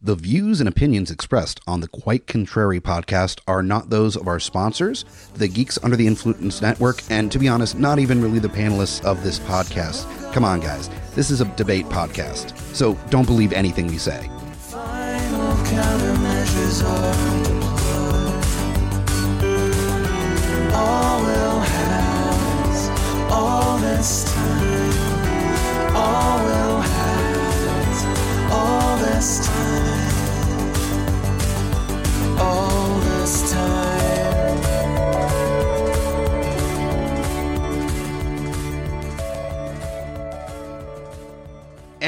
The views and opinions expressed on the Quite Contrary podcast are not those of our sponsors, the Geeks Under the Influence Network, and to be honest, not even really the panelists of this podcast. Come on, guys. This is a debate podcast, so don't believe anything we say.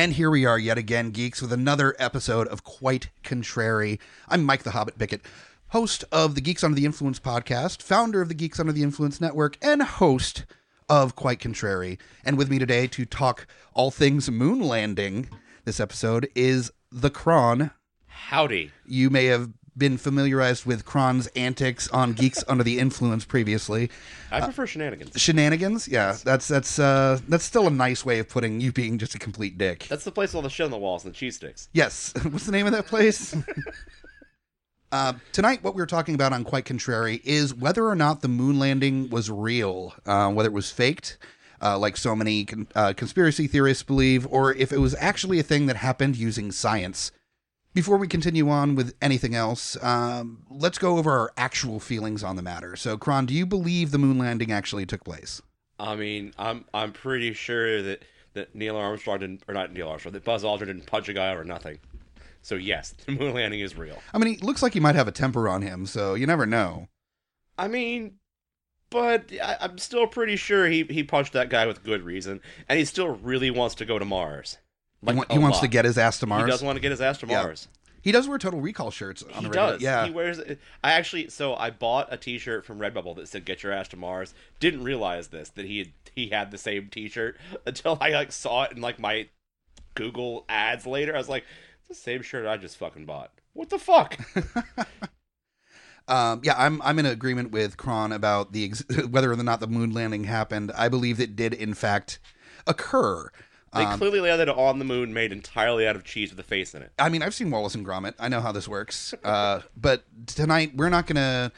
And here we are yet again, geeks, with another episode of Quite Contrary. I'm Mike the Hobbit Bickett, host of the Geeks Under the Influence podcast, founder of the Geeks Under the Influence network, and host of Quite Contrary. And with me today to talk all things moon landing this episode is the Kron. Howdy. You may have been familiarized with Kron's antics on Geeks Under the Influence previously. I prefer shenanigans. Shenanigans, yeah, that's that's uh, that's still a nice way of putting you being just a complete dick. That's the place with all the shit on the walls and the cheese sticks. Yes. What's the name of that place? uh, tonight, what we're talking about on Quite Contrary is whether or not the moon landing was real, uh, whether it was faked, uh, like so many con- uh, conspiracy theorists believe, or if it was actually a thing that happened using science. Before we continue on with anything else, um, let's go over our actual feelings on the matter. So, Kron, do you believe the moon landing actually took place? I mean, I'm I'm pretty sure that, that Neil Armstrong didn't, or not Neil Armstrong, that Buzz Aldrin didn't punch a guy over nothing. So yes, the moon landing is real. I mean, he looks like he might have a temper on him, so you never know. I mean, but I, I'm still pretty sure he he punched that guy with good reason, and he still really wants to go to Mars. He, wa- he wants to get his ass to Mars. He does want to get his ass to Yeah. Mars. He does wear Total Recall shirts on He the does. Yeah. He wears. I actually. So I bought a T-shirt from Redbubble that said "Get your ass to Mars." Didn't realize this that he had he had the same T-shirt until I like saw it in like my Google ads later. I was like, "It's the same shirt I just fucking bought." What the fuck? Um, yeah, I'm I'm in agreement with Kron about the ex- whether or not the moon landing happened. I believe it did in fact occur. They Um, clearly landed on the moon made entirely out of cheese with a face in it. I mean, I've seen Wallace and Gromit. I know how this works. Uh, but tonight we're not going to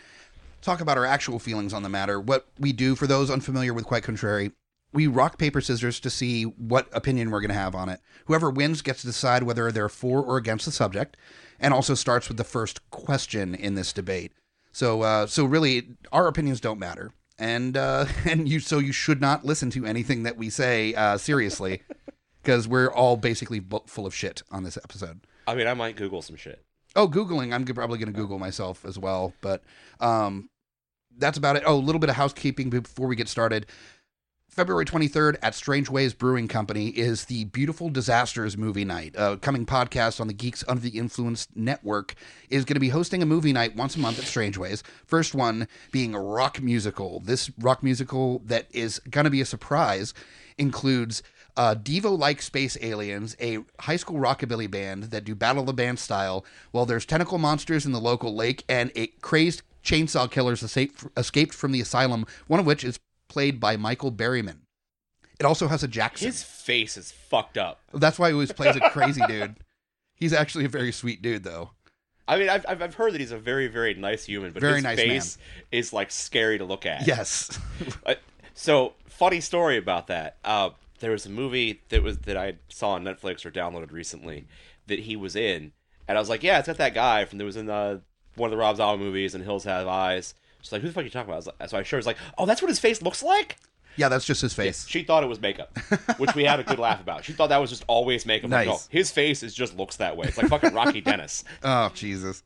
talk about our actual feelings on the matter. What we do for those unfamiliar with Quite Contrary, we rock paper scissors to see what opinion we're going to have on it. Whoever wins gets to decide whether they're for or against the subject, and also starts with the first question in this debate. So, uh, so really, our opinions don't matter, and uh, and you so you should not listen to anything that we say uh, seriously, because we're all basically bu- full of shit on this episode. I mean, I might Google some shit. Oh, googling. I'm probably going to Google myself as well, but um, that's about it. Oh, a little bit of housekeeping before we get started. February 23rd at Strangeways Brewing Company is the Beautiful Disasters movie night. A coming podcast on the Geeks Under the Influence network is going to be hosting a movie night once a month at Strangeways. First one being a rock musical. This rock musical that is going to be a surprise includes uh, Devo like space aliens, a high school rockabilly band that do Battle the Band style, while there's tentacle monsters in the local lake and a crazed chainsaw killers escaped from the asylum, one of which is played by Michael Berryman. It also has a Jackson. His face is fucked up. That's why he always plays a crazy dude. He's actually a very sweet dude, though. I mean, I've, I've I've heard that he's a very, very nice human, but Very his nice face is like scary to look at. Yes. Uh, so funny story about that. Uh, there was a movie that was that I saw on Netflix or downloaded recently that he was in, and I was like, yeah, it's got that guy from that was in uh, one of the Rob Zombie movies and Hills Have Eyes. She's like, who the fuck are you talking about? I like, so I sure was like, oh, that's what his face looks like. yeah, that's just his face. She thought it was makeup, which we had a good laugh about. She thought that was just always makeup. Like, Nice. no, his face is just looks that way. It's like fucking Rocky Dennis. Oh Jesus!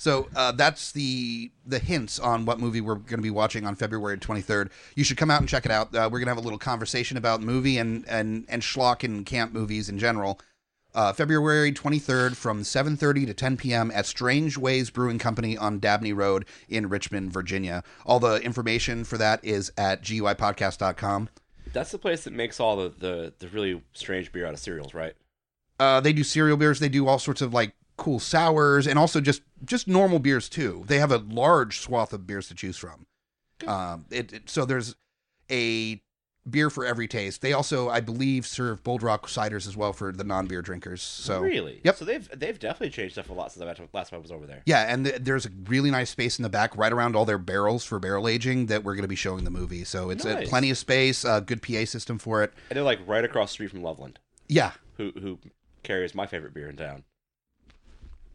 So uh, that's the the hints on what movie we're going to be watching on February twenty third. You should come out and check it out. Uh, we're going to have a little conversation about movie and and and schlock and camp movies in general. Uh, February twenty third from seven thirty to ten p.m. at Strangeways Brewing Company on Dabney Road in Richmond, Virginia. All the information for that is at guipodcast.com. That's the place that makes all the, the, the really strange beer out of cereals, right? Uh, they do cereal beers. They do all sorts of like cool sours and also just just normal beers too. They have a large swath of beers to choose from. Um, it, it- so there's a beer for every taste. They also, I believe, serve Bold Rock ciders as well for the non-beer drinkers. So really, Yep. So they've they've definitely changed stuff a lot since the last time I was over there. Yeah, and th- there's a really nice space in the back, right around all their barrels for barrel aging that we're going to be showing the movie. So it's uh, Nice. plenty of space, uh, good PA system for it. And they're like right across the street from Loveland, Yeah. who who carries my favorite beer in town.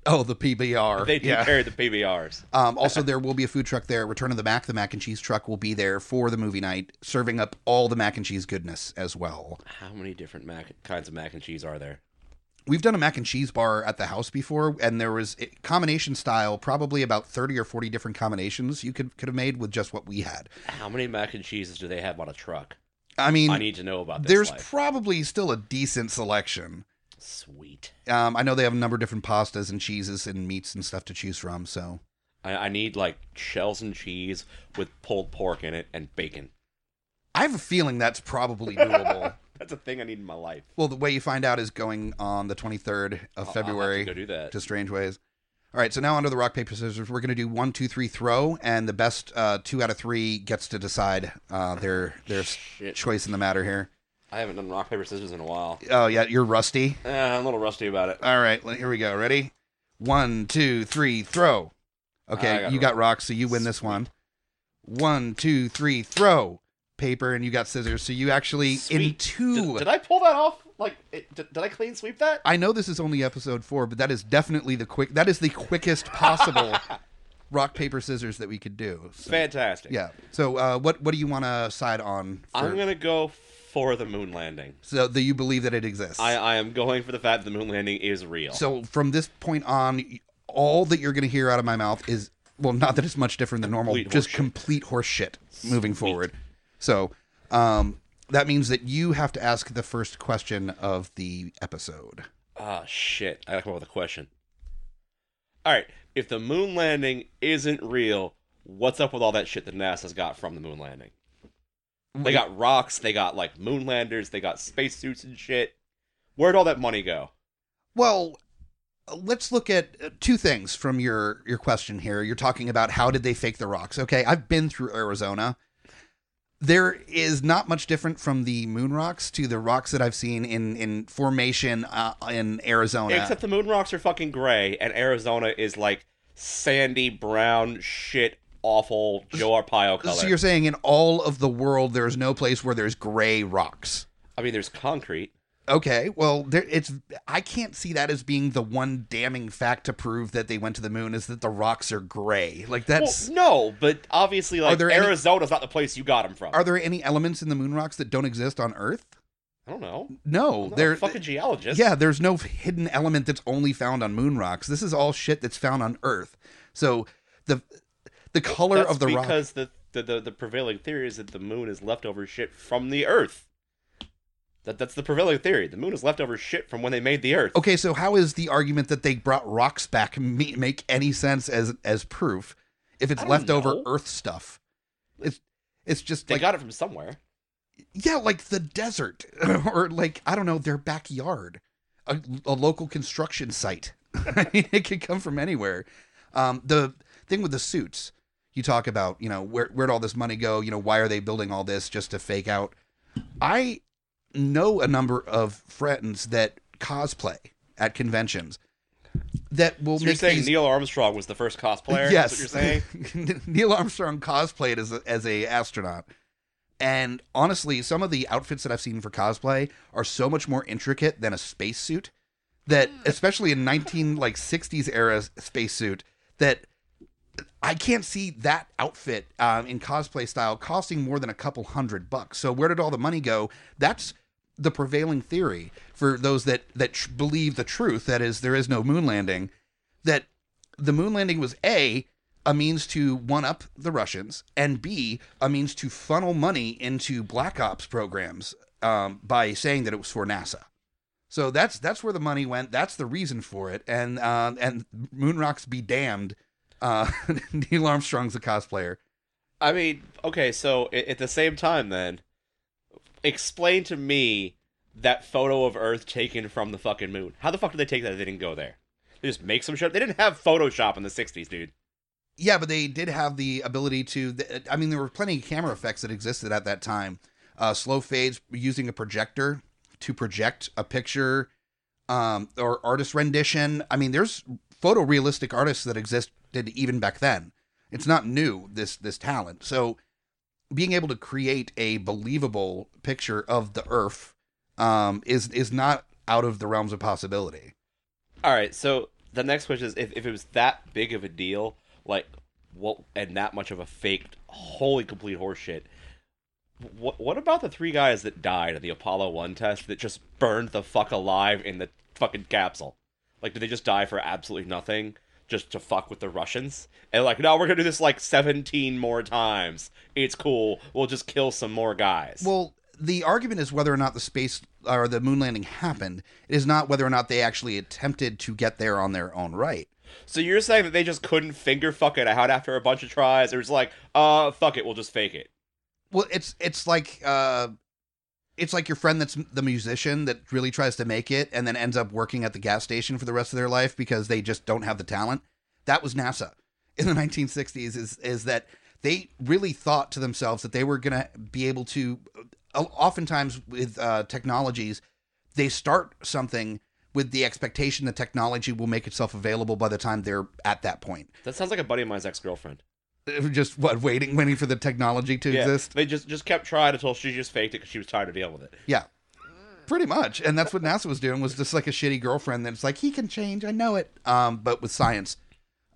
Oh, the PBR. They do yeah. carry the PBRs. Um, also, there will be a food truck there. Return of the Mac, the mac and cheese truck, will be there for the movie night, serving up all the mac and cheese goodness as well. How many different mac kinds of mac and cheese are there? We've done a mac and cheese bar at the house before, and there was combination style, probably about thirty or forty different combinations you could could have made with just what we had. How many mac and cheeses do they have on a truck? I mean, I need to know about this. there's life. probably still a decent selection. Sweet. Um, I know they have a number of different pastas and cheeses and meats and stuff to choose from. So I, I need like shells and cheese with pulled pork in it and bacon. I have a feeling that's probably doable. That's a thing I need in my life. well, the way you find out is going on the 23rd of I'll- I'll have to February go do that. to Strangeways. All right, so now under the rock paper scissors, we're going to do one, two, three, throw, and the best uh, two out of three gets to decide uh, their their s- Shit. choice in the matter here. I haven't done rock paper scissors in a while. Oh yeah, you're rusty. Eh, I'm a little rusty about it. All right, here we go. Ready? One, two, three, throw. Okay, got you got rocks, so you win this one. One, two, three, throw. Paper, and you got scissors, so you actually in two. Did, did I pull that off? Like, it, did, did I clean sweep that? I know this is only episode four, but that is definitely the quick. That is the quickest possible rock paper scissors that we could do. So, Fantastic. yeah. So, uh, what what do you want to side on? For, I'm gonna go for the moon landing. So that you believe that it exists. I, I am going for the fact that the moon landing is real. So from this point on, all that you're going to hear out of my mouth is well, not that it's much different than normal, Complete just complete horse shit moving Sweet. forward. So, um, that means that you have to ask the first question of the episode. Ah, shit. I gotta come up with a question. Alright, if the moon landing isn't real, what's up with all that shit that NASA's got from the moon landing? They got rocks, they got like moonlanders, they got spacesuits and shit. Where'd all that money go? Well, let's look at uh, two things from your your question here. You're talking about how did they fake the rocks? Okay, I've been through Arizona. There is not much different from the moon rocks to the rocks that I've seen in in formation uh, in Arizona. Except the moon rocks are fucking gray, and Arizona is like sandy, brown, shit, awful Joe Arpaio color. so you're saying in all of the world there's no place where there's gray rocks. I mean, there's concrete. Okay, well, there, it's I can't see that as being the one damning fact to prove that they went to the moon is that the rocks are gray. Like that's well, no, but obviously, like there any- Arizona's not the place you got them from. Are there any elements in the moon rocks that don't exist on Earth? I don't know. No, I'm not there. a fucking geologist. Yeah, there's no hidden element that's only found on moon rocks. This is all shit that's found on Earth. So the the color That's of the rock. because the, the, the the prevailing theory is that the moon is leftover shit from the Earth. That that's the prevailing theory. The moon is leftover shit from when they made the Earth. Okay, so how is the argument that they brought rocks back me- make any sense as as proof if it's leftover know. Earth stuff? It's it's just They like got it from somewhere. yeah, like the desert or like I don't know their backyard, a, a local construction site. I mean, it could come from anywhere. Um, the thing with the suits, you talk about, you know, where where'd all this money go? You know, why are they building all this just to fake out? I know a number of friends that cosplay at conventions that will So you're make saying these Neil Armstrong was the first cosplayer? Yes, what you're saying? Neil Armstrong cosplayed as a, as a astronaut, and honestly, some of the outfits that I've seen for cosplay are so much more intricate than a spacesuit. That especially in nineteen like sixties era spacesuit, that I can't see that outfit um, in cosplay style costing more than a couple hundred bucks. So where did all the money go? That's the prevailing theory for those that that tr- believe the truth. That is, there is no moon landing. That the moon landing was a a means to one up the Russians, and b a means to funnel money into black ops programs um, by saying that it was for NASA. So that's that's where the money went. That's the reason for it. And uh, and moon rocks be damned. Uh, Neil Armstrong's a cosplayer. I mean, okay, so at the same time, then, explain to me that photo of Earth taken from the fucking moon. How the fuck did they take that if they didn't go there? They just make some shit. They didn't have Photoshop in the 60s, dude. Yeah, but they did have the ability to. I mean, there were plenty of camera effects that existed at that time. uh, slow fades using a projector to project a picture um, or artist rendition. I mean, there's photorealistic artists that existed even back then. It's not new this this talent. So being able to create a believable picture of the Earth um, is is not out of the realms of possibility. All right, so the next question is: if, if it was that big of a deal, like what, and that much of a faked, holy complete horseshit, what what about the three guys that died in the Apollo One test that just burned the fuck alive in the fucking capsule? Like, did they just die for absolutely nothing? Just to fuck with the Russians, and like, no, we're gonna do this like seventeen more times. It's cool. We'll just kill some more guys. Well, the argument is whether or not the space or the moon landing happened. It is not whether or not they actually attempted to get there on their own right. So you're saying that they just couldn't finger fuck it out after a bunch of tries? It was like, uh, fuck it, we'll just fake it. Well, it's it's like uh, it's like your friend that's the musician that really tries to make it and then ends up working at the gas station for the rest of their life because they just don't have the talent. That was NASA in the 1960s. Is is that they really thought to themselves that they were going to be able to. uh, Oftentimes with uh, technologies, they start something with the expectation that technology will make itself available by the time they're at that point. That sounds like a buddy of mine's ex girlfriend. Just what waiting, waiting for the technology to exist. They just just kept trying until she just faked it because she was tired of dealing with it. Yeah. Pretty much. And that's what NASA was doing was just like a shitty girlfriend that's like, he can change, I know it. Um, but with science.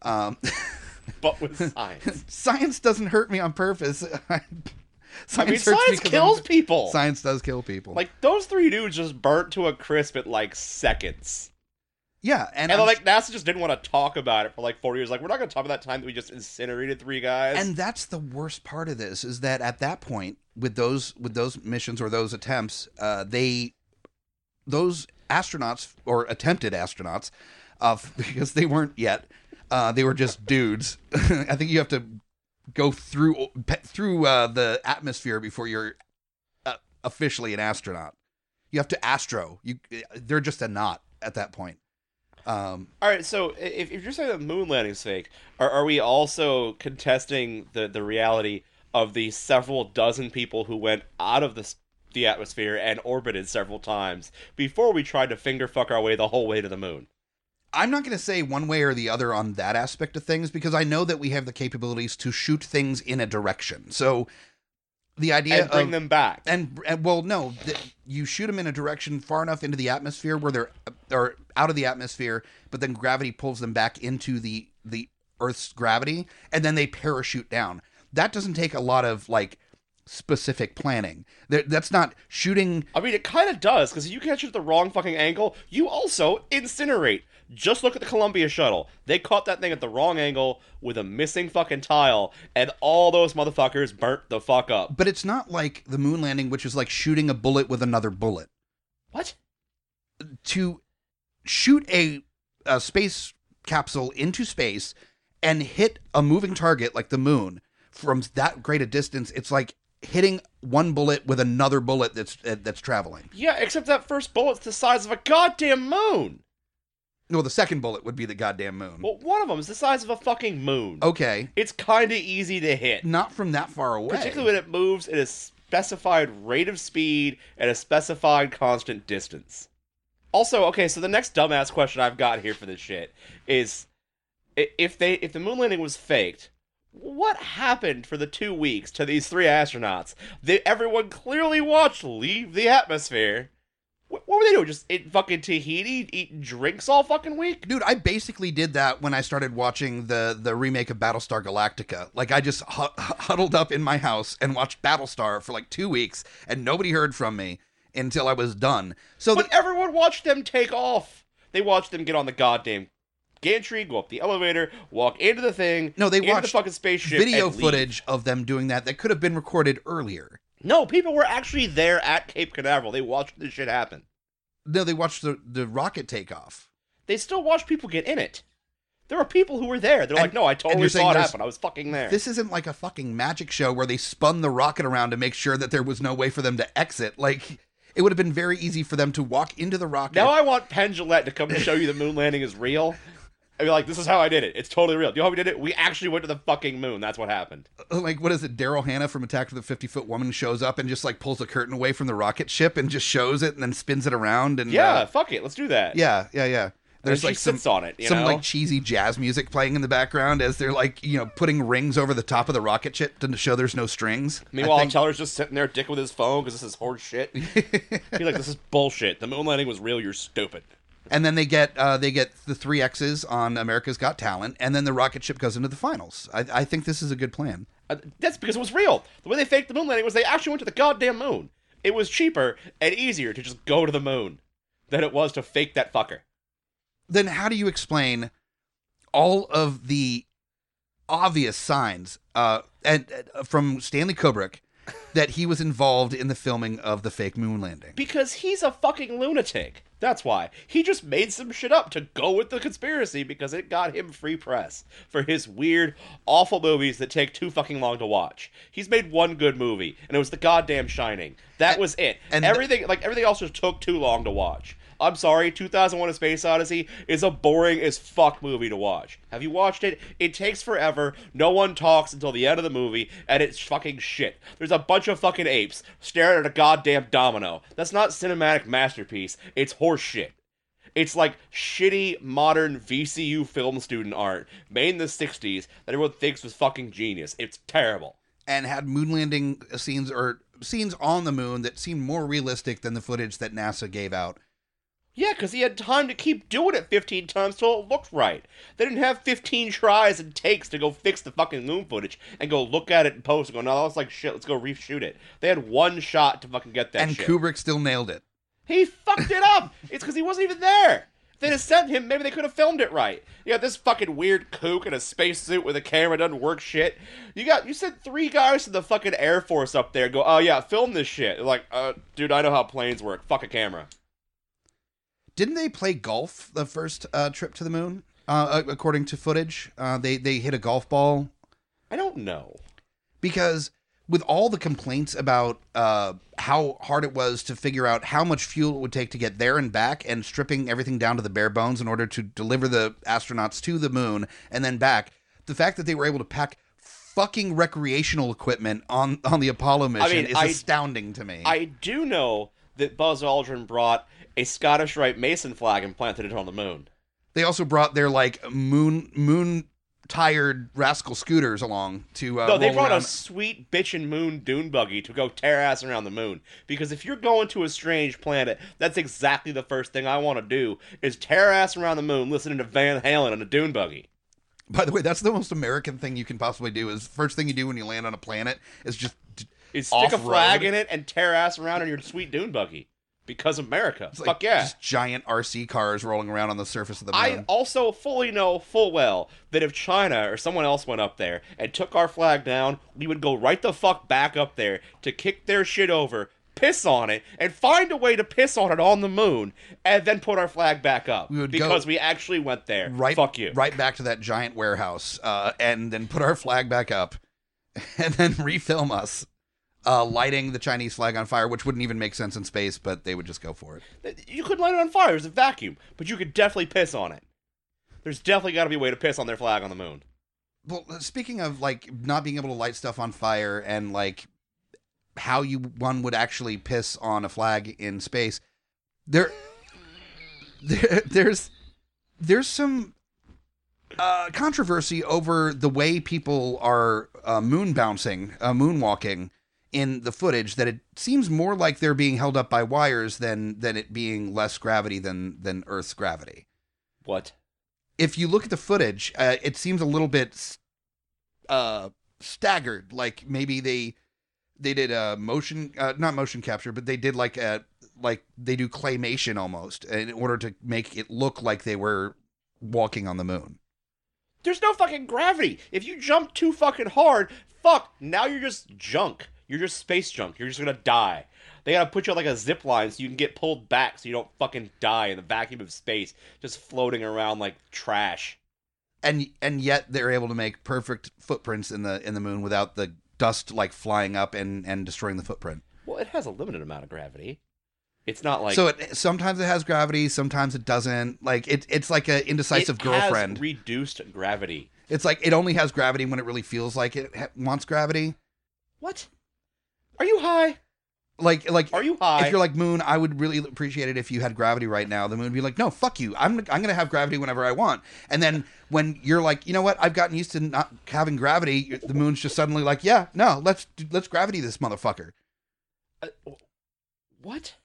Um But with science. science doesn't hurt me on purpose. I science mean, science kills I'm- people. Science does kill people. Like those three dudes just burnt to a crisp at like seconds. Yeah, and, And, like NASA just didn't want to talk about it for like four years. Like we're not going to talk about that time that we just incinerated three guys. and that's the worst part of this is that at that point with those with those missions or those attempts, uh, they those astronauts or attempted astronauts, uh, because they weren't yet, uh, they were just dudes. I think you have to go through pe- through uh, the atmosphere before you're uh, officially an astronaut. You have to astro. You they're just a knot at that point. Um, All right, so if, if you're saying that moon landing's fake, are, are we also contesting the, the reality of the several dozen people who went out of the the atmosphere and orbited several times before we tried to finger fuck our way the whole way to the moon? I'm not going to say one way or the other on that aspect of things because I know that we have the capabilities to shoot things in a direction. So the idea and bring of them back. and, and well, no, th- you shoot them in a direction far enough into the atmosphere where they're or out of the atmosphere, but then gravity pulls them back into the the Earth's gravity, and then they parachute down. That doesn't take a lot of like specific planning. That that's not shooting. I mean, it kind of does, because if you catch it at the wrong fucking angle, you also incinerate. Just look at the Columbia shuttle. They caught that thing at the wrong angle with a missing fucking tile, and all those motherfuckers burnt the fuck up. But it's not like the moon landing, which is like shooting a bullet with another bullet. What? to shoot a, a space capsule into space and hit a moving target like the moon from that great a distance it's like hitting one bullet with another bullet that's uh, that's traveling Yeah, except that first bullet's the size of a goddamn moon. no the second bullet would be the goddamn moon Well, one of them is the size of a fucking moon. okay It's kind of easy to hit, not from that far away particularly when it moves at a specified rate of speed at a specified constant distance. Also, okay, so the next dumbass question I've got here for this shit is if they if the moon landing was faked, what happened for the 2 weeks to these three astronauts that everyone clearly watched leave the atmosphere? What, what were they doing? Just in fucking Tahiti eating drinks all fucking week? Dude, I basically did that when I started watching the the remake of Battlestar Galactica. Like I just hu- huddled up in my house and watched Battlestar for like 2 weeks and nobody heard from me until I was done. So But the, everyone watched them take off. They watched them get on the goddamn gantry, go up the elevator, walk into the thing. No, they into the watched fucking spaceship. video and leave. footage of them doing that that could have been recorded earlier. No, people were actually there at Cape Canaveral. They watched this shit happen. No, they watched the, the rocket take off. They still watched people get in it. There were people who were there. They're And- like, no, I totally saw it happen. I was fucking there. This isn't like a fucking magic show where they spun the rocket around to make sure that there was no way for them to exit. Like it would have been very easy for them to walk into the rocket. now I want Penn Jillette to come to show you the moon landing is real. And be like, this is how I did it. It's totally real. Do you know how we did it? We actually went to the fucking moon. That's what happened. like what is it daryl hannah from attack of the 50 foot woman shows up and just like pulls the curtain away from the rocket ship and just shows it and then spins it around and Yeah, uh, fuck it. Let's do that. yeah yeah yeah there's like some, on it, you some know? like cheesy jazz music playing in the background as they're like you know putting rings over the top of the rocket ship to show there's no strings Meanwhile, Teller's just sitting there, dick with his phone because this is horse shit. He's like, this is bullshit. The moon landing was real. You're stupid. And then they get uh, they get the three X's on America's Got Talent, and then the rocket ship goes into the finals. I, I think this is a good plan. Uh, that's because it was real. The way they faked the moon landing was they actually went to the goddamn moon. It was cheaper and easier to just go to the moon than it was to fake that fucker. Then how do you explain all of the obvious signs uh, and uh, from Stanley Kubrick that he was involved in the filming of the fake moon landing? Because he's a fucking lunatic. That's why. He just made some shit up to go with the conspiracy because it got him free press for his weird, awful movies that take too fucking long to watch. He's made one good movie, and it was The Goddamn Shining. That was it. and And th- everything, like, everything else just took too long to watch. I'm sorry, 2001 A Space Odyssey is a boring as fuck movie to watch. Have you watched it? It takes forever. No one talks until the end of the movie, and it's fucking shit. There's a bunch of fucking apes staring at a goddamn domino. That's not cinematic masterpiece. It's horseshit. It's like shitty modern VCU film student art made in the 60s that everyone thinks was fucking genius. It's terrible. and had moon landing scenes or scenes on the moon that seemed more realistic than the footage that NASA gave out. Yeah, because he had time to keep doing it 15 times till it looked right. They didn't have 15 tries and takes to go fix the fucking moon footage and go look at it and post and go, no, that was like shit, let's go reshoot it. They had one shot to fucking get that and shit. Kubrick still nailed it. He fucked it up. It's because he wasn't even there. If they'd have sent him, maybe they could have filmed it right. You got this fucking weird kook in a spacesuit with a camera doesn't work shit. You got you sent three guys to the fucking Air Force up there. Go, oh yeah, film this shit. They're like, uh, dude, I know how planes work. Fuck a camera. Didn't they play golf the first uh, trip to the moon? Uh, according to footage, uh, they they hit a golf ball I don't know. because with all the complaints about uh, how hard it was to figure out how much fuel it would take to get there and back, and stripping everything down to the bare bones in order to deliver the astronauts to the moon and then back, the fact that they were able to pack fucking recreational equipment on on the Apollo mission mean, is I- astounding to me. I do know that Buzz Aldrin brought a Scottish Rite Mason flag and planted it on the moon. they also brought their like moon moon tired rascal scooters along to uh, No, they brought around. a sweet bitchin' moon dune buggy to go tear ass around the moon. Because if you're going to a strange planet, that's exactly the first thing I want to do is tear ass around the moon listening to Van Halen in a dune buggy. By the way, that's the most American thing you can possibly do. Is first thing you do when you land on a planet is just Is stick a Off-road. flag in it and tear ass around in your sweet dune buggy. Because America. it's like Fuck yeah. just giant RC cars rolling around on the surface of the moon. I also fully know full well that if China or someone else went up there and took our flag down, we would go right the fuck back up there to kick their shit over, piss on it, and find a way to piss on it on the moon, and then put our flag back up. We would because we actually went there. right, Fuck you. right back to that giant warehouse, uh, and then put our flag back up, and then refilm us uh, lighting the Chinese flag on fire, which wouldn't even make sense in space, but they would just go for it. You couldn't light it on fire. It was a vacuum. But you could definitely piss on it. There's definitely got to be a way to piss on their flag on the moon. Well, speaking of like not being able to light stuff on fire and like how you one would actually piss on a flag in space, there, there there's there's some uh, controversy over the way people are uh, moon bouncing, uh, moonwalking in the footage. That it seems more like they're being held up by wires than than it being less gravity than than Earth's gravity What? if you look at the footage, uh, it seems a little bit uh, staggered. Like maybe they they did a motion, uh, not motion capture, but they did like a like they do claymation almost in order to make it look like they were walking on the moon. There's no fucking gravity. If you jump too fucking hard, fuck, now you're just junk. You're just space junk. You're just gonna die. They gotta put you on like a zip line so you can get pulled back so you don't fucking die in the vacuum of space, just floating around like trash. And and yet they're able to make perfect footprints in the in the moon without the dust like flying up and and destroying the footprint. Well, it has a limited amount of gravity. It's not like so it sometimes it has gravity, sometimes it doesn't. Like it, it's like a indecisive it girlfriend. Has reduced gravity. it's like it only has gravity when it really feels like it ha- wants gravity. What? Are you high? Like like Are you high? if you're like Moon, I would really appreciate it if you had gravity right now. The Moon would be like, no, fuck you. I'm I'm gonna have gravity whenever I want. And then when you're like, you know what, I've gotten used to not having gravity. The Moon's just suddenly like, yeah, no, let's let's gravity this motherfucker. Uh, what?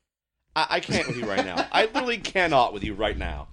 I, I can't with you right now. I literally cannot with you right now.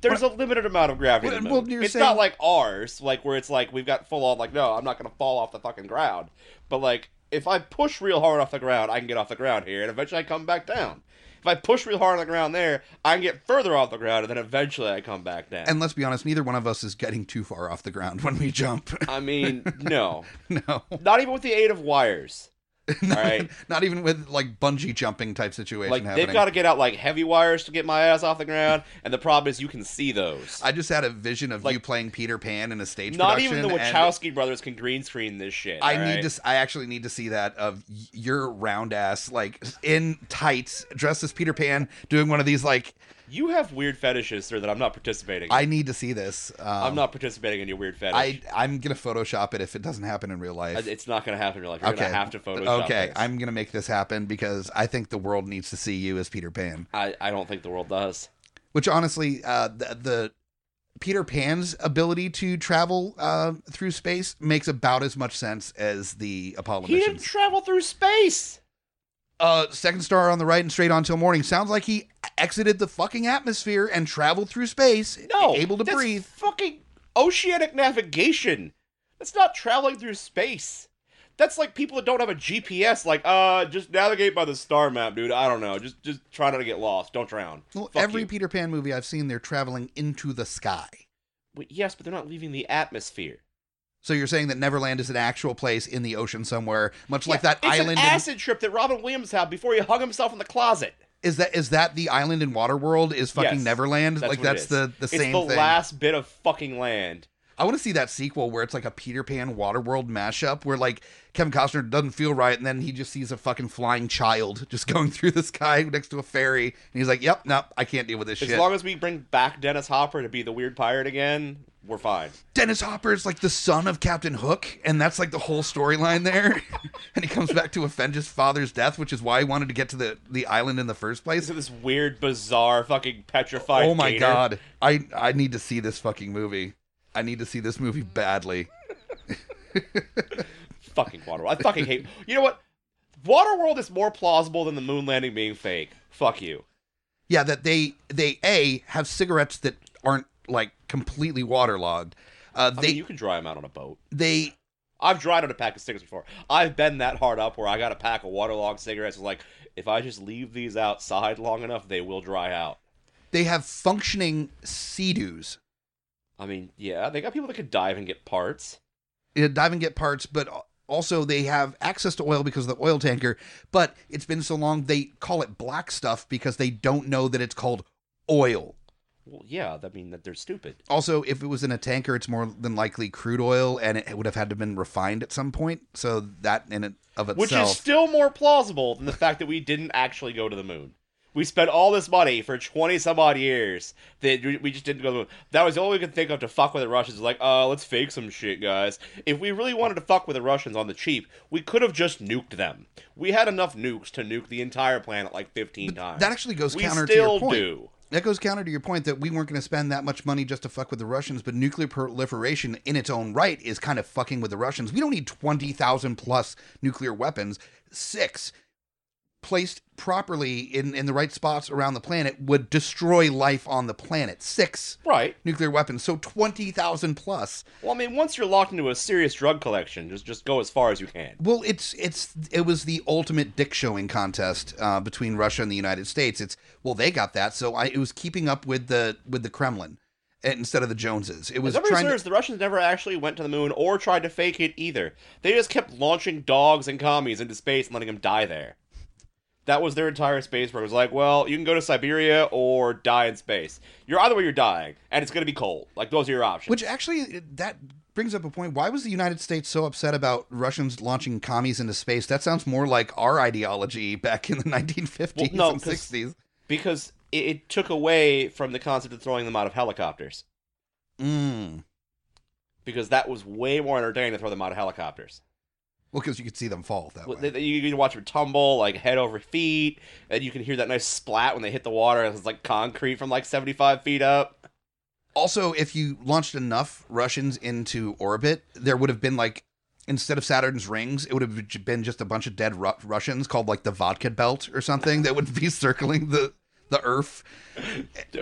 There's a limited amount of gravity. the Well, it's saying- not like ours, like where it's like we've got full on like no, I'm not gonna fall off the fucking ground. But like if I push real hard off the ground, I can get off the ground here, and eventually I come back down. If I push real hard on the ground there, I can get further off the ground, and then eventually I come back down. And let's be honest, neither one of us is getting too far off the ground when we jump. I mean, no, no, not even with the aid of wires. not, right. not even with like bungee jumping type situation Like happening. they've got to get out like heavy wires to get my ass off the ground, and the problem is you can see those. I just had a vision of Like- you playing Peter Pan in a stage Not even the and Wachowski brothers can green screen this shit. I all need to. I actually need to see that of your round ass, like in tights, dressed as Peter Pan, doing one of these. Like, You have weird fetishes, sir, that I'm not participating. in. I need to see this. Um, I'm not participating in your weird fetish. I I'm gonna Photoshop it if it doesn't happen in real life. It's not going to happen in real life. You're okay. going to have to Photoshop. okay, this. I'm gonna make this happen because I think the world needs to see you as Peter Pan. I, I don't think the world does. Which honestly, uh, the, the Peter Pan's ability to travel uh, through space makes about as much sense as the Apollo He didn't missions. travel through space. Uh, second star on the right and straight on till morning. Sounds like he exited the fucking atmosphere and traveled through space, No, able to that's breathe. Fucking oceanic navigation. That's not traveling through space. That's like people that don't have a GPS. Like, uh, just navigate by the star map, dude. I don't know. Just, just try not to get lost. Don't drown. Well, Fuck every you. Peter Pan movie I've seen, they're traveling into the sky. Wait, yes, but they're not leaving the atmosphere. So you're saying that Neverland is an actual place in the ocean somewhere, much like that it's island. An in- acid trip that Robin Williams had before he hung himself in the closet. is that is that the island in Waterworld? Is fucking Yes, Neverland? That's like that's the the it's same the thing. last bit of fucking land. I want to see that sequel where it's like a Peter Pan Waterworld mashup where like Kevin Costner doesn't feel right and then he just sees a fucking flying child just going through the sky next to a fairy and he's like, "Yep, nope, I can't deal with this As shit." As long as we bring back Dennis Hopper to be the weird pirate again, we're fine. Dennis Hopper is like the son of Captain Hook and that's like the whole storyline there. and he comes back to avenge his father's death, which is why he wanted to get to the the island in the first place. So this weird, bizarre, fucking petrified. Oh my gator. god. I I need to see this fucking movie. I need to see this movie badly. Fucking Waterworld. I fucking hate. You know what? Waterworld is more plausible than the moon landing being fake. Fuck you. Yeah, that they they a have cigarettes that aren't like completely waterlogged. Uh, I they mean, you can dry them out on a boat. they I've dried out a pack of cigarettes before. I've been that hard up where I got a pack of waterlogged cigarettes. It's like, if I just leave these outside long enough, they will dry out. they have functioning sea-doos. I mean, yeah, they got people that could dive and get parts. uh, dive and get parts, but also they have access to oil because of the oil tanker. But it's been so long they call it black stuff because they don't know that it's called oil. Well, yeah, I mean that they're stupid. Also, if it was in a tanker, it's more than likely crude oil, and it would have had to have been refined at some point. So that in and of itself, Which is still more plausible than the fact that we didn't actually go to the moon. We spent all this money for 20 some odd years that we just didn't go to the moon. That was all we could think of to fuck with the Russians. Like, uh, let's fake some shit, guys. If we really wanted to fuck with the Russians on the cheap, we could have just nuked them. We had enough nukes to nuke the entire planet like 15 times. that actually goes we counter to your point. do. That goes counter to your point that we weren't going to spend that much money just to fuck with the Russians, but nuclear proliferation in its own right is kind of fucking with the Russians. We don't need 20,000 plus nuclear weapons. Six, placed properly in, in the right spots around the planet, would destroy life on the planet. Six Right. nuclear weapons, so 20,000 plus. Well, I mean, once you're locked into a serious drug collection, just just go as far as you can. Well, it's it's it was the ultimate dick showing contest uh, between Russia and the United States. It's well, they got that, so I, it was keeping up with the with the Kremlin eh, instead of the Joneses. It was As trying to, the Russians never actually went to the moon or tried to fake it either. They just kept launching dogs and commies into space and letting them die there. That was their entire space program. It was like, well, you can go to Siberia or die in space. You're either way, you're dying, and it's going to be cold. Like those are your options. Which actually, that brings up a point. Why was the United States so upset about Russians launching commies into space? That sounds more like our ideology back in the 1950s Well, no, and 'cause- 60s. because it, it took away from the concept of throwing them out of helicopters. Mm. Because that was way more entertaining to throw them out of helicopters. Well, because you could see them fall that Well, way. they- You can watch them tumble like head over feet, and you can hear that nice splat when they hit the water. It's like concrete from like seventy-five feet up. Also, if you launched enough Russians into orbit, there would have been like instead of Saturn's rings, it would have been just a bunch of dead Ru- Russians called like the vodka belt or something that would be circling the the Earth.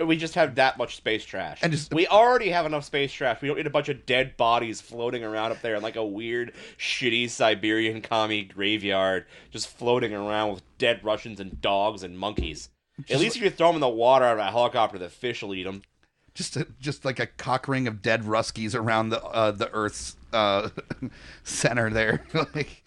We just have that much space trash, And just- we already have enough space trash. We don't need a bunch of dead bodies floating around up there in like a weird, shitty Siberian commie graveyard, just floating around with dead Russians and dogs and monkeys. At least if you throw them in the water out of a helicopter, the fish will eat them. Just a, just like a cock ring of dead Ruskies around the uh, the Earth's uh, center there. like,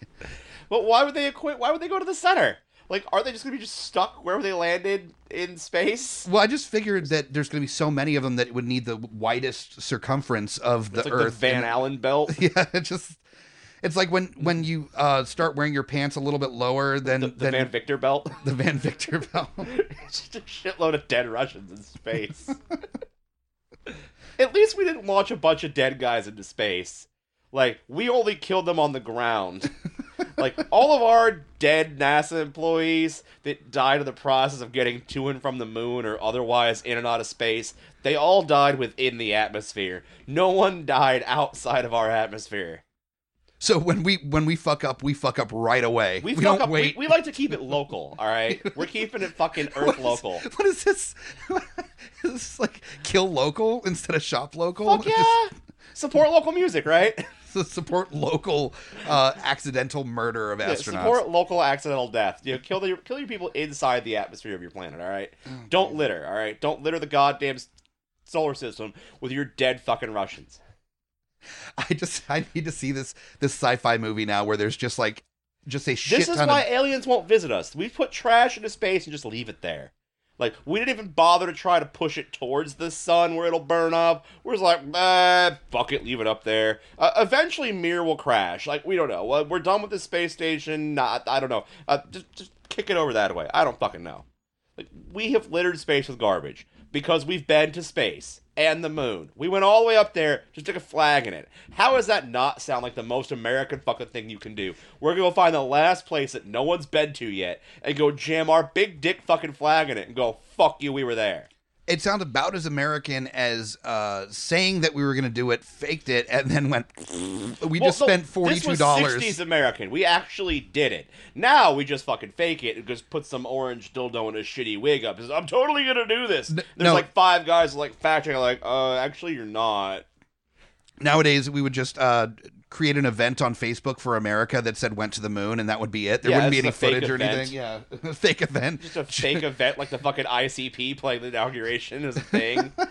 But why would they equate? Why would they go to the center? Like, are they just gonna be just stuck wherever they landed in space? well, I just figured that there's going to be so many of them that it would need the widest circumference of the It's like Earth. the Van and- Allen belt. Yeah, it just it's like when when you uh, start wearing your pants a little bit lower than The, the than Van Victor belt. the Van Victor belt. it's just a shitload of dead Russians in space. At least we didn't launch a bunch of dead guys into space. Like, we only killed them on the ground. Like, all of our dead NASA employees that died in the process of getting to and from the moon or otherwise in and out of space, they all died within the atmosphere. No one died outside of our atmosphere. So when we when we fuck up, we fuck up right away. We, We, fuck don't up, wait. We, we like to keep it local, all right? We're keeping it fucking Earth is- local. What is this? is this like kill local instead of shop local? Fuck yeah! Support local music, right? Support local uh, accidental murder of Yeah, astronauts. support local accidental death. You know, kill the kill your people inside the atmosphere of your planet. All right. Oh, Don't litter. All right. Don't litter the goddamn solar system with your dead fucking Russians. I just I need to see this this sci-fi movie now where there's just like just a shit This is why of aliens won't visit us. We put trash into space and just leave it there. Like we didn't even bother to try to push it towards the sun where it'll burn up. We're just like, ah, fuck it, leave it up there. Uh, eventually, Mir will crash. Like we don't know. We're done with the space station. Not, I don't know. Uh, just, just kick it over that way. I don't fucking know. Like we have littered space with garbage because we've been to space and the moon. We went all the way up there, just took a flag in it. How does that not sound like the most American fucking thing you can do? We're gonna go find the last place that no one's been to yet and go jam our big dick fucking flag in it and go, fuck you, we were there. It sounds about as American as uh, saying that we were going to do it, faked it, and then went. We Well, just no, spent forty two This dollars. was 60s American. We actually did it. Now we just fucking fake it and just put some orange dildo in a shitty wig up. I'm totally gonna do this. There's no. like five guys like fact checking like, uh, actually you're not. Nowadays, we would just uh, create an event on Facebook for America that said "went to the moon," and that would be it. There Yeah, wouldn't be any footage or event. anything. Yeah, fake event. Just a fake event like the fucking ICP playing the inauguration is a thing.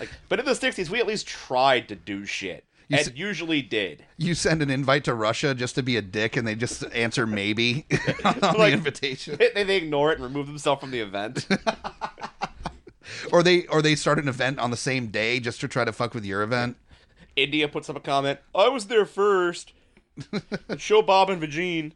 like, but in the '60s, we at least tried to do shit, You and s- usually did. You send an invite to Russia just to be a dick, and they just answer maybe on the invitation, They, they ignore it and remove themselves from the event. Or they or they start an event on the same day just to try to fuck with your event. India puts up a comment. I was there first. Show Bob and Vagine.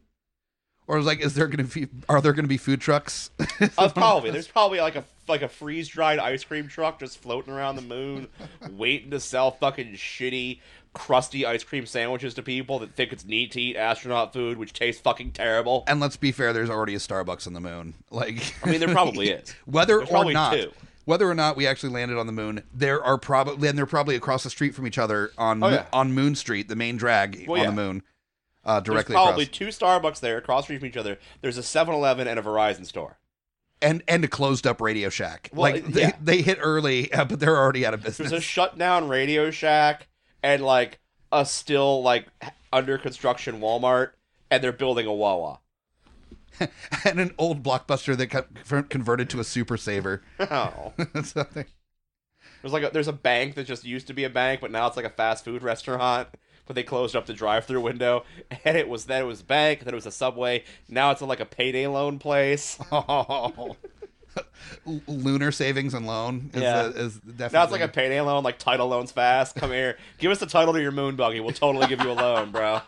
Or like, is there gonna be are there gonna be food trucks? Uh, probably. There's probably like a like a freeze dried ice cream truck just floating around the moon, waiting to sell fucking shitty, crusty ice cream sandwiches to people that think it's neat to eat astronaut food, which tastes fucking terrible. and let's be fair, there's already a Starbucks on the moon. Like, I mean, there probably is. whether or not. two. Whether or not we actually landed on the moon, there are probably and they're probably across the street from each other on Oh, yeah. on Moon Street, the main drag Well, on yeah. the moon, uh, There's probably across, two Starbucks there, across the street from each other. There's a 7-Eleven and a Verizon store. and and a closed up Radio Shack. Well, like they, yeah. they hit early, uh, but they're already out of business. There's a shut down Radio Shack and like a still like under construction Walmart, and they're building a Wawa. and an old blockbuster that got converted to a super saver. Oh. Something. There's like a, there's a bank that just used to be a bank, but now it's like a fast food restaurant. But they closed up the drive-through window, and it was then it was a bank, then it was a subway. Now it's like a payday loan place. Oh, lunar savings and loan is, Yeah. the, is definitely Now it's like a payday loan, like title loans fast. Come here, give us the title to your moon buggy. We'll totally give you a loan, bro.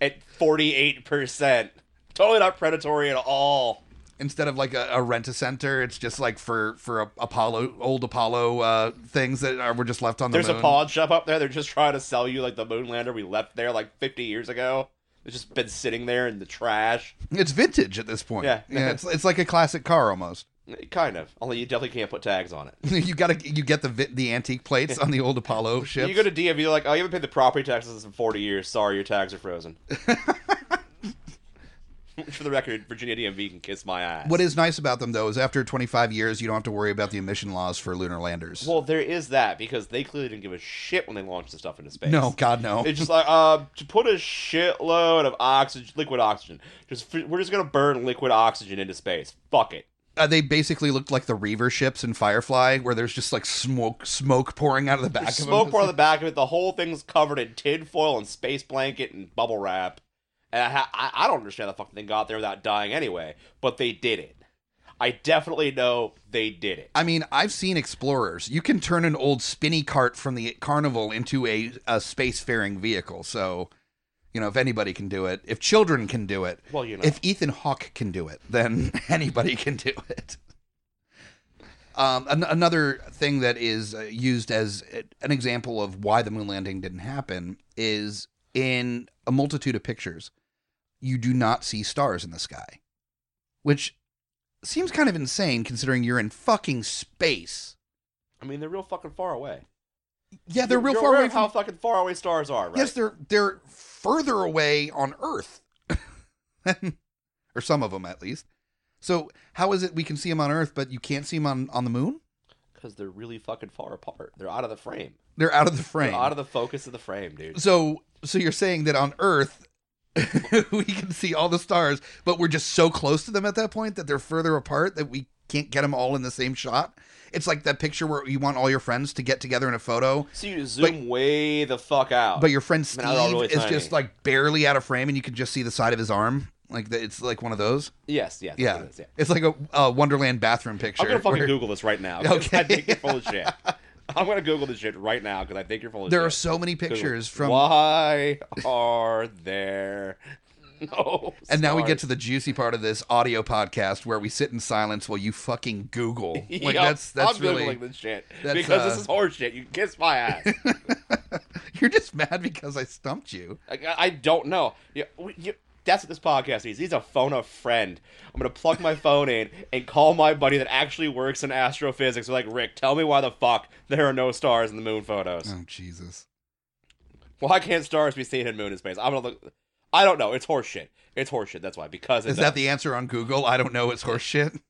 At forty eight percent, totally not predatory at all. instead of like a, a rent a center, it's just like for for a Apollo old Apollo uh, things that are were just left on the There's moon. a pawn shop up there. They're just trying to sell you like the moon lander we left there like fifty years ago. It's just been sitting there in the trash. It's vintage at this point. Yeah. yeah. It's it's like a classic car almost. Kind of. Only you definitely can't put tags on it. you gotta you get the the antique plates on the old Apollo ship. You go to DMV, you're like, oh, you haven't paid the property taxes in 40 years. Sorry, your tags are frozen. For the record, Virginia DMV can kiss my ass. what is nice about them though is after 25 years, you don't have to worry about the emission laws for lunar landers. Well, there is that because they clearly didn't give a shit when they launched the stuff into space. no, God no. It's just like uh, to put a shitload of oxygen, liquid oxygen. Just we're just gonna burn liquid oxygen into space. Fuck it. Uh, they basically looked like the Reaver ships in Firefly, where there's just like smoke smoke pouring out of the back of Smoke them. part of the back of it. The whole thing's covered in tin foil and space blanket and bubble wrap. And I, ha- I, don't understand how the fuck they got there without dying anyway. But they did it. I definitely know they did it. I mean, I've seen explorers. You can turn an old spinny cart from the carnival into a, a spacefaring vehicle. So, you know, if anybody can do it, if children can do it, Well, you know. if Ethan Hawke can do it, then anybody can do it. Um, an- another thing that is uh, used as an example of why the moon landing didn't happen is in a multitude of pictures, you do not see stars in the sky, which seems kind of insane considering you're in fucking space. I mean, they're real fucking far away. Yeah, they're real You're far aware away from. how fucking far away stars are, right? Yes, they're they're further away on Earth, or some of them at least. So how is it we can see them on Earth, but you can't see them on on the moon? because they're really fucking far apart. They're out of the frame. They're out of the frame. They're out of the focus of the frame, dude. so so you're saying that on Earth we can see all the stars, but we're just so close to them at that point that they're further apart that we can't get them all in the same shot. It's like that picture where you want all your friends to get together in a photo, So you zoom way the fuck out. but your friend Steve mean, they're all really is tiny. just like barely out of frame, and you can just see the side of his arm. Like the, it's like one of those. yes, yes, Yeah. It is, yeah. It's like a, a Wonderland bathroom picture. I'm gonna fucking where Google this right now. because I Okay. think you're full of shit. I'm gonna Google this shit right now because I think you're full of shit. There shit. are so many pictures from, Why are there no? and now we get to the juicy part of this audio podcast where we sit in silence while you fucking Google. Like Yup, that's that's I'm really googling this shit that's, because uh, this is horseshit. You kiss my ass. you're just mad because I stumped you. I, I don't know. You, you, that's what this podcast is. He's a phone a friend. I'm gonna plug my phone in and call my buddy that actually works in astrophysics. We're like, Rick, tell me why the fuck there are no stars in the moon photos. Oh Jesus. Why can't stars be seen in moon in space? I'm gonna look. I don't know. It's horseshit. It's horseshit. That's why. Because Is that the answer on Google? I don't know. It's horseshit.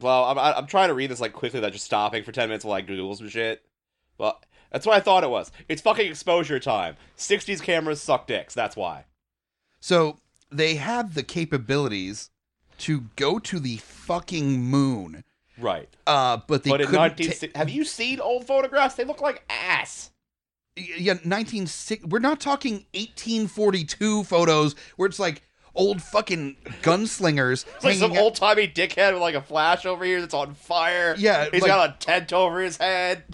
well, I'm, I'm trying to read this like quickly, without just stopping for ten minutes while I Google some shit. Well, that's what I thought it was. It's fucking exposure time. '60s cameras suck dicks. That's why. So they have the capabilities to go to the fucking moon. Right. Uh, but they but couldn't. 19... ta- have you seen old photographs? They look like ass. yeah, 1960. We're not talking 1842 photos where it's like old fucking gunslingers It's like some old timey dickhead with like a flash over here that's on fire. Yeah, he's like- got a tent over his head.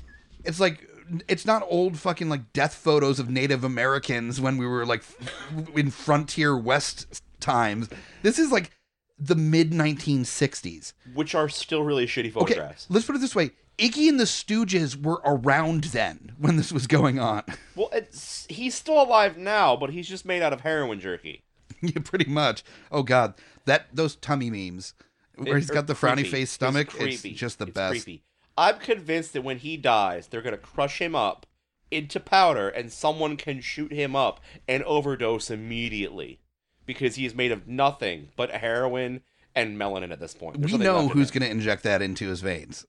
It's like it's not old fucking like death photos of Native Americans when we were like in frontier West times. This is like the mid 1960s. which are still really shitty photographs. Okay, let's put it this way: Iggy and the Stooges were around then when this was going on. Well, it's, he's still alive now, but he's just made out of heroin jerky. yeah, pretty much. Oh God, that those tummy memes where he's got the frowny creepy. face stomach. It's, creepy. just the It's best. creepy. I'm convinced that when he dies, they're gonna crush him up into powder, and someone can shoot him up and overdose immediately because he is made of nothing but heroin and melanin at this point. There's We know who's going to inject that into his veins.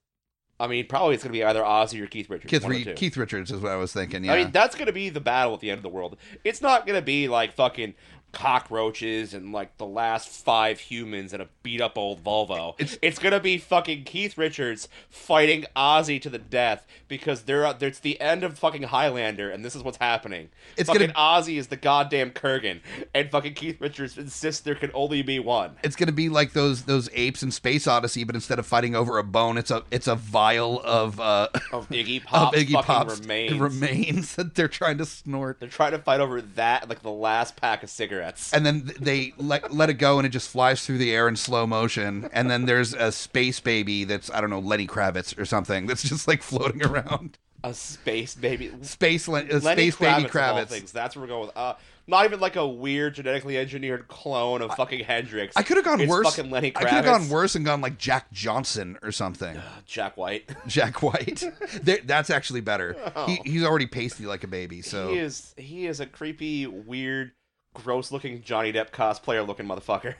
I mean, probably it's gonna be either Ozzy or Keith Richards. Keith, one of the Re- Keith Richards is what I was thinking. Yeah. I mean, that's going to be the battle at the end of the world. It's not going to be like fucking cockroaches and like the last five humans and a beat up old Volvo. It's, it's gonna be fucking Keith Richards fighting Ozzy to the death because they're it's the end of fucking Highlander and this is what's happening. It's fucking gonna- Ozzy is the goddamn Kurgan and fucking Keith Richards insists there can only be one. It's gonna be like those those apes in Space Odyssey, but instead of fighting over a bone, it's a it's a vial of uh Of Iggy of Pop's Iggy Pop's remains. remains that they're trying to snort. They're trying to fight over that, like the last pack of cigarettes. And then they let let it go and it just flies through the air in slow motion and then there's a space baby that's i don't know lenny kravitz or something that's just like floating around a space baby. space Len- uh, Lenny space Kravitz, all kravitz things. That's where we're going with. Uh, not even like a weird genetically engineered clone of fucking Hendrix. i could have gone It's worse Fucking Lenny i could have gone worse and gone like jack johnson or something Jack White. jack white that's actually better he, he's already pasty like a baby so Oh. He is. He is a creepy, weird, gross-looking Johnny Depp cosplayer looking motherfucker.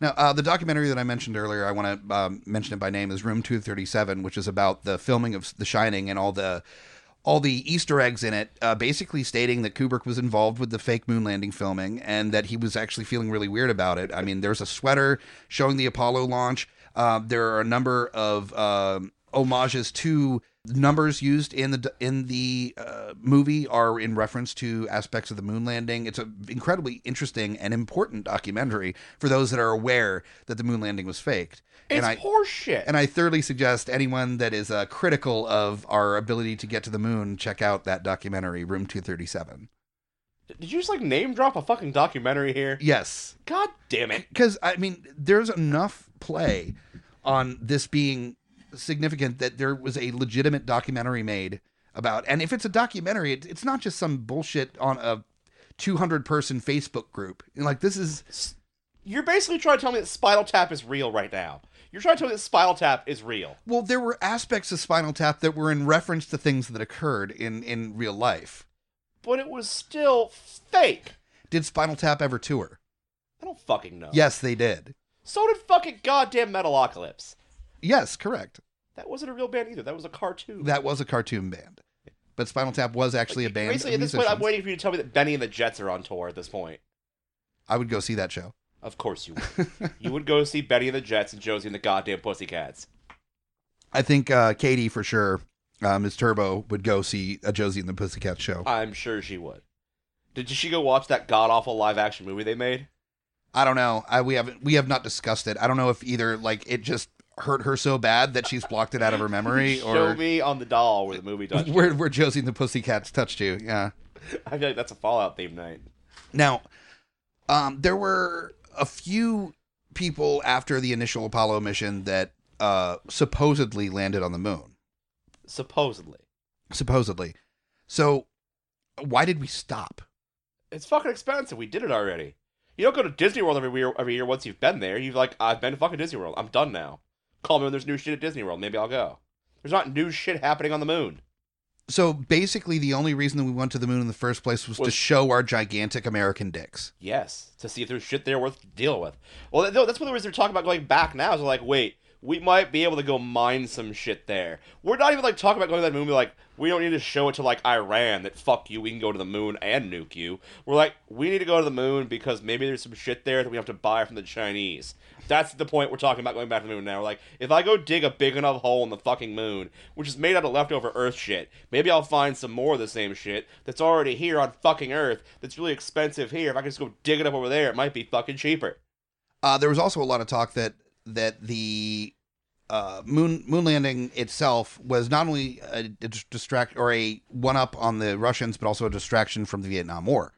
Now, uh, the documentary that I mentioned earlier, I want to um, mention it by name, is Room 237, which is about the filming of The Shining and all the all the Easter eggs in it, uh, basically stating that Kubrick was involved with the fake moon landing filming and that he was actually feeling really weird about it. I mean, there's a sweater showing the Apollo launch. Uh, there are a number of um, homages to numbers used in the in the uh, movie are in reference to aspects of the moon landing. It's an incredibly interesting and important documentary for those that are aware that the moon landing was faked. It's and I horseshit. and I thoroughly suggest anyone that is uh, critical of our ability to get to the moon check out that documentary, Room Two Thirty Seven. Did you just like name drop a fucking documentary here? Yes, God damn it! because I mean, there's enough play on this being significant that there was a legitimate documentary made about. And if it's a documentary, it, it's not just some bullshit on a 200 person Facebook group. And, like this is You're basically trying to tell me that Spinal Tap is real right now. You're trying to tell me that Spinal Tap is real. well, there were aspects of Spinal Tap that were in reference to things that occurred in in real life. but it was still fake. Did Spinal Tap ever tour? I don't fucking know. Yes, they did. So did fucking goddamn Metalocalypse. Yes, correct. That wasn't a real band either. That was a cartoon. That was a cartoon band. But Spinal Tap was actually a band. Basically, at this point, I'm waiting for you to tell me that Benny and the Jets are on tour at this point. I would go see that show. Of course you would. you would go see Benny and the Jets and Josie and the goddamn Pussycats. I think uh, Katie for sure, uh, Ms. Turbo would go see a Josie and the Pussycat show. I'm sure she would. Did she go watch that god awful live action movie they made? I don't know. I we haven't we have not discussed it. I don't know if either like it just hurt her so bad that she's blocked it out of her memory, Show or me on the doll where the movie touched. you. where where Josie and the Pussycats touched you. Yeah. I feel like that's a Fallout theme night. Now, um, there were a few people after the initial Apollo mission that uh, supposedly landed on the moon. Supposedly, Supposedly. So, why did we stop? it's fucking expensive. We did it already. You don't go to Disney World every year. Every year, once you've been there, you've like, I've been to fucking Disney World. I'm done now. Call me when there's new shit at Disney World. Maybe I'll go. There's not new shit happening on the moon. So basically, the only reason that we went to the moon in the first place was, to show our gigantic American dicks. Yes, to see if there's shit there worth dealing with. Well, that's one of the reasons they're talking about going back now. Is they're like, wait, we might be able to go mine some shit there. We're not even like talking about going to that moon. We're like, we don't need to show it to like Iran that fuck you, we can go to the moon and nuke you. We're like, we need to go to the moon because maybe there's some shit there that we have to buy from the Chinese. That's the point we're talking about going back to the moon now. We're like, if I go dig a big enough hole in the fucking moon, which is made out of leftover Earth shit, maybe I'll find some more of the same shit that's already here on fucking Earth that's really expensive here. If I can just go dig it up over there, it might be fucking cheaper. Uh, there was also a lot of talk that that the uh, moon moon landing itself was not only a, a distract or a one up on the Russians, but also a distraction from the Vietnam War.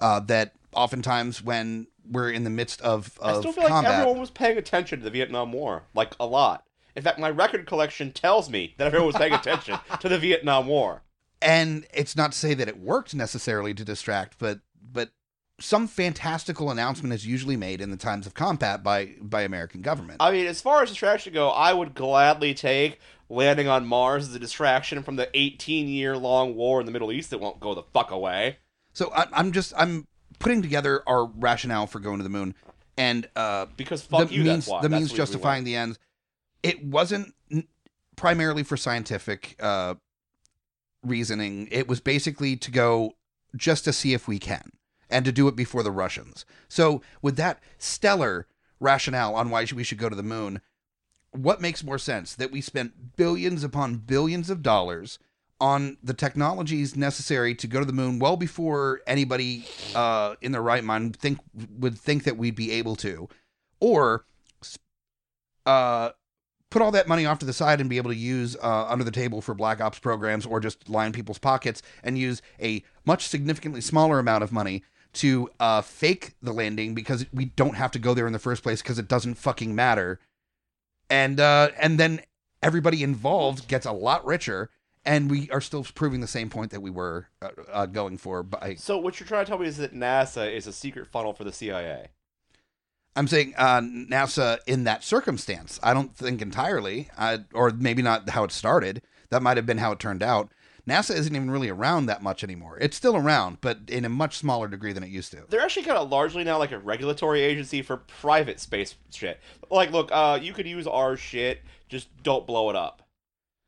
Uh, that oftentimes when we're in the midst of, I still feel like everyone was paying attention to the Vietnam War, like a lot. In fact, my record collection tells me that everyone was paying attention to the Vietnam War. and it's not to say that it worked necessarily to distract, but some fantastical announcement is usually made in the times of combat by by American government. I mean, as far as distraction go, I would gladly take landing on Mars as a distraction from the 18 year long war in the Middle East that won't go the fuck away. So I, I'm just I'm putting together our rationale for going to the moon, and uh, Because fuck the you, means that's why. the That's means justifying the ends. It wasn't n- primarily for scientific uh, reasoning. It was basically to go just to see if we can. And to do it before the Russians. So, with that stellar rationale on why we should go to the moon, what makes more sense that we spent billions upon billions of dollars on the technologies necessary to go to the moon well before anybody uh, in their right mind think would think that we'd be able to, or uh, put all that money off to the side and be able to use uh, under the table for black ops programs or just line people's pockets and use a much significantly smaller amount of money to uh, fake the landing because we don't have to go there in the first place because it doesn't fucking matter and uh, and then everybody involved gets a lot richer and we are still proving the same point that we were uh, uh, going for by So what you're trying to tell me is that NASA is a secret funnel for the CIA. I'm saying uh, NASA in that circumstance. I don't think entirely, I, or maybe not how it started. That might have been how it turned out. NASA isn't even really around that much anymore. It's still around, but in a much smaller degree than it used to. They're actually kind of largely now like a regulatory agency for private space shit. Like, look, uh, you could use our shit, just don't blow it up.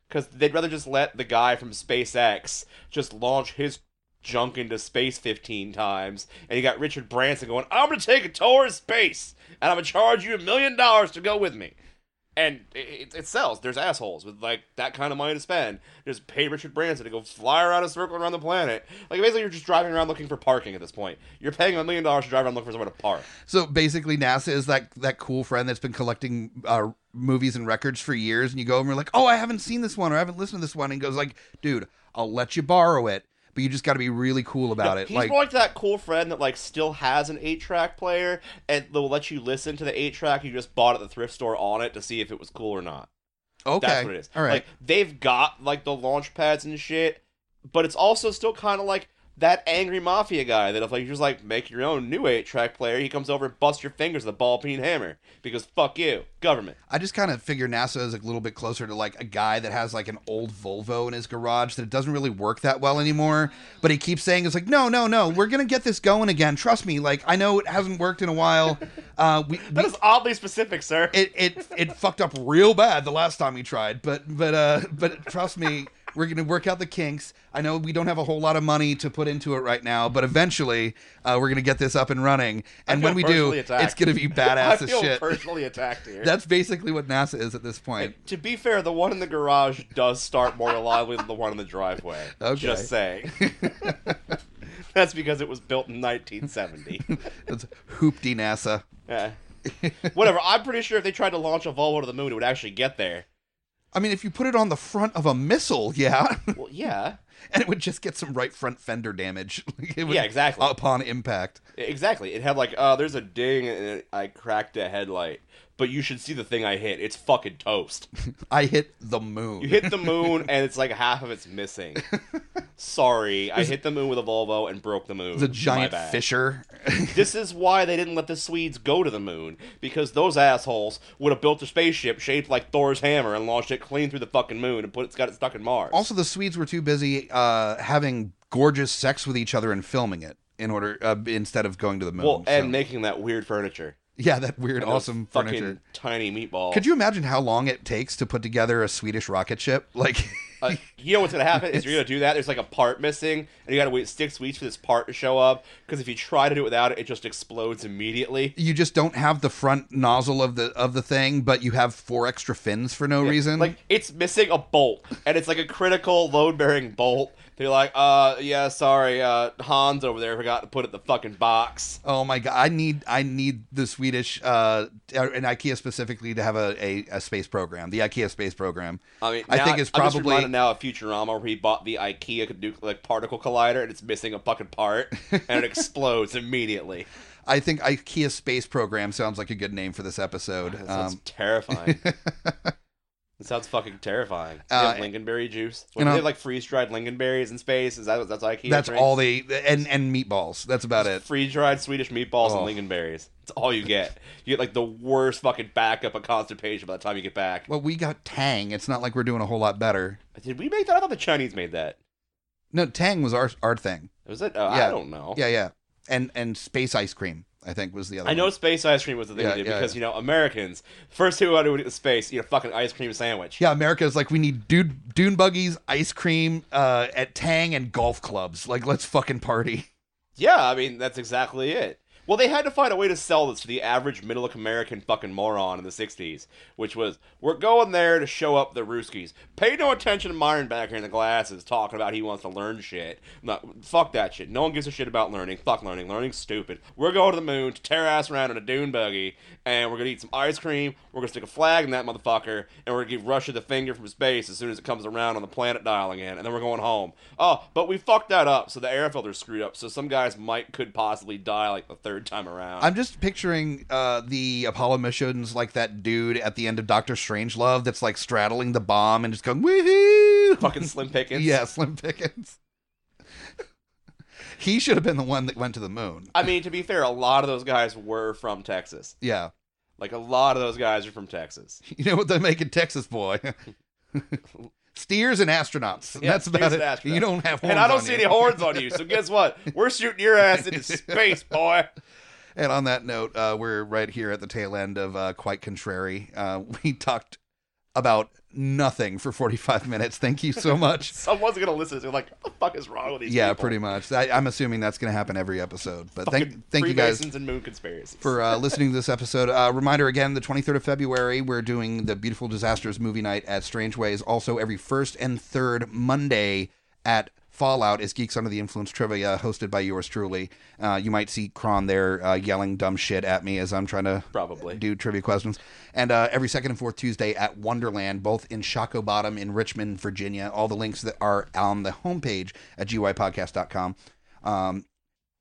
Because they'd rather just let the guy from SpaceX just launch his junk into space 15 times, and you got Richard Branson going, I'm gonna take a tour of space, and I'm gonna charge you a million dollars to go with me. And it, it, sells. There's assholes with like that kind of money to spend. Just pay Richard Branson to go fly around a circle around the planet. Like basically, you're just driving around looking for parking at this point. You're paying a million dollars to drive around looking for somewhere to park. So basically, NASA is that that cool friend that's been collecting uh, movies and records for years, and you go over and you're like, "Oh, I haven't seen this one or I haven't listened to this one," and goes like, "Dude, I'll let you borrow it, but you just got to be really cool about it." He's Like, more like that cool friend that like still has an eight track player and they'll let you listen to the eight track you just bought at the thrift store on it to see if it was cool or not. okay, That's what it is. all right. Like they've got like the launch pads and shit, but it's also still kind of like that angry mafia guy that if like you just like make your own new eight track player, he comes over and busts your fingers with a ball peen hammer because fuck you, government. I just kind of figure NASA is a little bit closer to like a guy that has like an old Volvo in his garage that it doesn't really work that well anymore. But he keeps saying it's like, no, no, no, we're gonna get this going again. Trust me. Like I know it hasn't worked in a while. Uh, we, we That is oddly specific, sir. it it it fucked up real bad the last time he tried. But but uh but trust me. We're gonna work out the kinks. I know we don't have a whole lot of money to put into it right now, but eventually uh, we're gonna get this up and running. And when we do, attacked. it's gonna be I badass as shit. personally attacked here. That's basically what NASA is at this point. to be fair, the one in the garage does start more reliably than the one in the driveway. Okay. Just saying. That's because it was built in 1970. It's hoopty NASA. Eh. Whatever. I'm pretty sure if they tried to launch a Volvo to the moon, it would actually get there. I mean, if you put it on the front of a missile, yeah, Well, yeah. and it would just get some right front fender damage. It would- Yeah, exactly. Upon impact, Exactly. It had like, uh, there's a ding and I cracked a headlight. But you should see the thing I hit. It's fucking toast. I hit the moon. You hit the moon and it's like half of it's missing. Sorry, I hit the moon with a Volvo and broke the moon. the giant fissure. This is why they didn't let the Swedes go to the moon because those assholes would have built a spaceship shaped like Thor's hammer and launched it clean through the fucking moon and put it's got it stuck in Mars. also, the Swedes were too busy uh, having gorgeous sex with each other and filming it in order uh, instead of going to the moon. well, and So- making that weird furniture, yeah, that weird, And awesome fucking furniture. tiny meatball. Could you imagine how long it takes to put together a Swedish rocket ship? Like, Uh, you know what's gonna happen is you're gonna do that. There's like a part missing, and you gotta wait six weeks for this part to show up. Because if you try to do it without it, it just explodes immediately. you just don't have the front nozzle of the of the thing, but you have four extra fins for no reason. Like it's missing a bolt, and it's like a critical load bearing bolt. They're like, uh, yeah, sorry, uh, Hans over there forgot to put it in the fucking box. Oh my god! I need I need the Swedish uh, and IKEA specifically to have a, a, a space program. The IKEA space program. I mean, I think it's I'm just probably now a Futurama where he bought the IKEA nuclear like, particle collider and it's missing a fucking part and it explodes immediately. I think IKEA space program sounds like a good name for this episode. That sounds Um, terrifying. It sounds fucking terrifying. Uh, have lingonberry juice. you What, know- they have like freeze dried lingonberries in space. Is that that's IKEA? that's drinks? all they and and meatballs. That's about it. Freeze dried Swedish meatballs Oh. and lingonberries. That's all you get. You get like the worst fucking backup of constipation by the time you get back. Well, we got Tang. It's not like we're doing a whole lot better. Did we make that? I thought the Chinese made that. No, Tang was our our thing. Was it? Uh, Yeah. I don't know. Yeah, yeah. And and space ice cream. I think was the other. I know space ice cream was the thing Yeah, we did yeah, because yeah. you know Americans first who wanted to do eat space eat a fucking ice cream sandwich. Yeah, America is like we need dune dune buggies, ice cream, uh, at Tang and golf clubs. Like let's fucking party. Yeah, I mean that's exactly it. Well, they had to find a way to sell this to the average middle American fucking moron in the '60s, which was we're going there to show up the Ruskies. Pay no attention to Myron back here in the glasses talking about he wants to learn shit. No, fuck that shit. No one gives a shit about learning. Fuck learning. Learning's stupid. We're going to the moon to tear ass around in a dune buggy, and we're gonna eat some ice cream. We're gonna stick a flag in that motherfucker, and we're gonna give Russia the finger from space as soon as it comes around on the planet dial again, and then we're going home. Oh, but we fucked that up, so the air filter's screwed up. So some guys might could possibly die like the third time around. I'm just picturing uh, the Apollo missions like that dude at the end of Doctor Strangelove that's like straddling the bomb and just going woohoo. fucking Slim Pickens. Yeah, Slim Pickens. he should have been the one that went to the moon. I mean, to be fair, a lot of those guys were from Texas. Yeah. Like a lot of those guys are from Texas. You know what they make in Texas, boy? Steers and astronauts. Yeah, That's about it. and. You don't have horns and I don't on see you. any horns on you, so guess what? We're shooting your ass into space, boy. And on that note, uh, we're right here at the tail end of uh, Quite Contrary. Uh, we talked about nothing for 45 minutes. Thank you so much. Someone's gonna listen to like, what the fuck is wrong with these yeah, people? pretty much. I, I'm assuming that's going to happen every episode. But Fucking thank, thank you guys and moon conspiracies. for uh, listening to this episode. Uh, reminder again, the 23rd of February, we're doing the Beautiful Disasters movie night at Strangeways. Also, every first and third Monday at Fallout is Geeks Under the Influence Trivia, hosted by yours truly. Uh, you might see Kron there uh, yelling dumb shit at me as I'm trying to Probably. do trivia questions. And uh, every second and fourth Tuesday at Wonderland, both in Shockoe Bottom in Richmond, Virginia. All the links that are on the homepage at guipodcast.com. Um,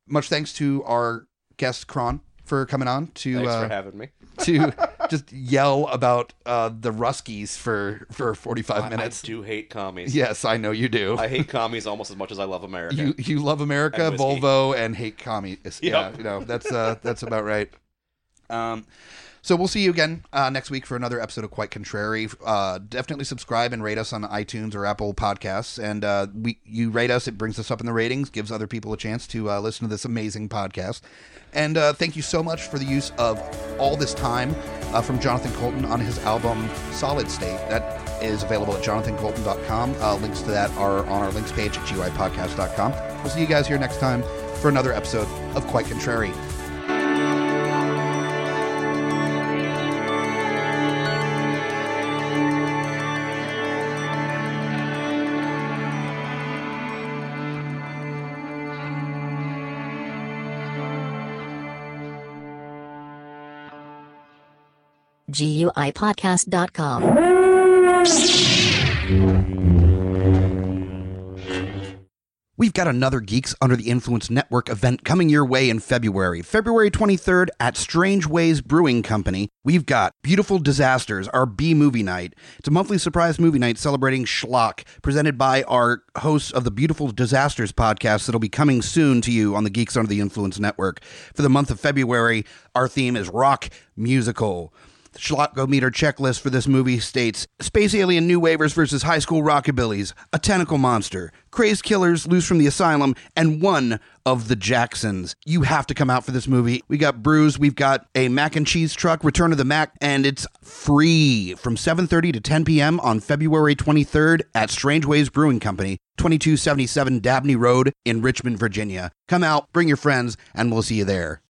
much thanks to our guest Kron for coming on to Thanks uh, for having me. to just yell about uh, the Ruskies for for 45 I- minutes. I do hate commies. Yes, I know you do. I hate commies almost as much as I love America. you you love America, And. Volvo, and hate commies. Yeah, you know that's uh, that's about right. Um, so we'll see you again uh, next week for another episode of Quite Contrary. Uh, definitely subscribe and rate us on iTunes or Apple Podcasts. And uh, we you rate us, it brings us up in the ratings, gives other people a chance to uh, listen to this amazing podcast. And uh, thank you so much for the use of all this time uh, from Jonathan Coulton on his album Solid State. That is available at jonathancoulton.com. Uh, links to that are on our links page at guipodcast.com. We'll see you guys here next time for another episode of Quite Contrary. GUIPodcast.com. We've got another Geeks Under the Influence Network event coming your way in February. February 23rd at Strangeways Brewing Company. We've got Beautiful Disasters, our B movie night. It's a monthly surprise movie night celebrating schlock, presented by our hosts of the Beautiful Disasters podcast that'll be coming soon to you on the Geeks Under the Influence Network. For the month of February, our theme is rock musical. The Schlockometer checklist for this movie states Space Alien New Waivers versus High School Rockabillys, A Tentacle Monster, Crazed Killers Loose from the Asylum, and one of the Jacksons. You have to come out for this movie. We got brews, we've got a mac and cheese truck, Return of the Mac, and it's free from 7.30 to 10 p.m. on February 23rd at Strangeways Brewing Company, 2277 Dabney Road in Richmond, Virginia. Come out, bring your friends, and we'll see you there.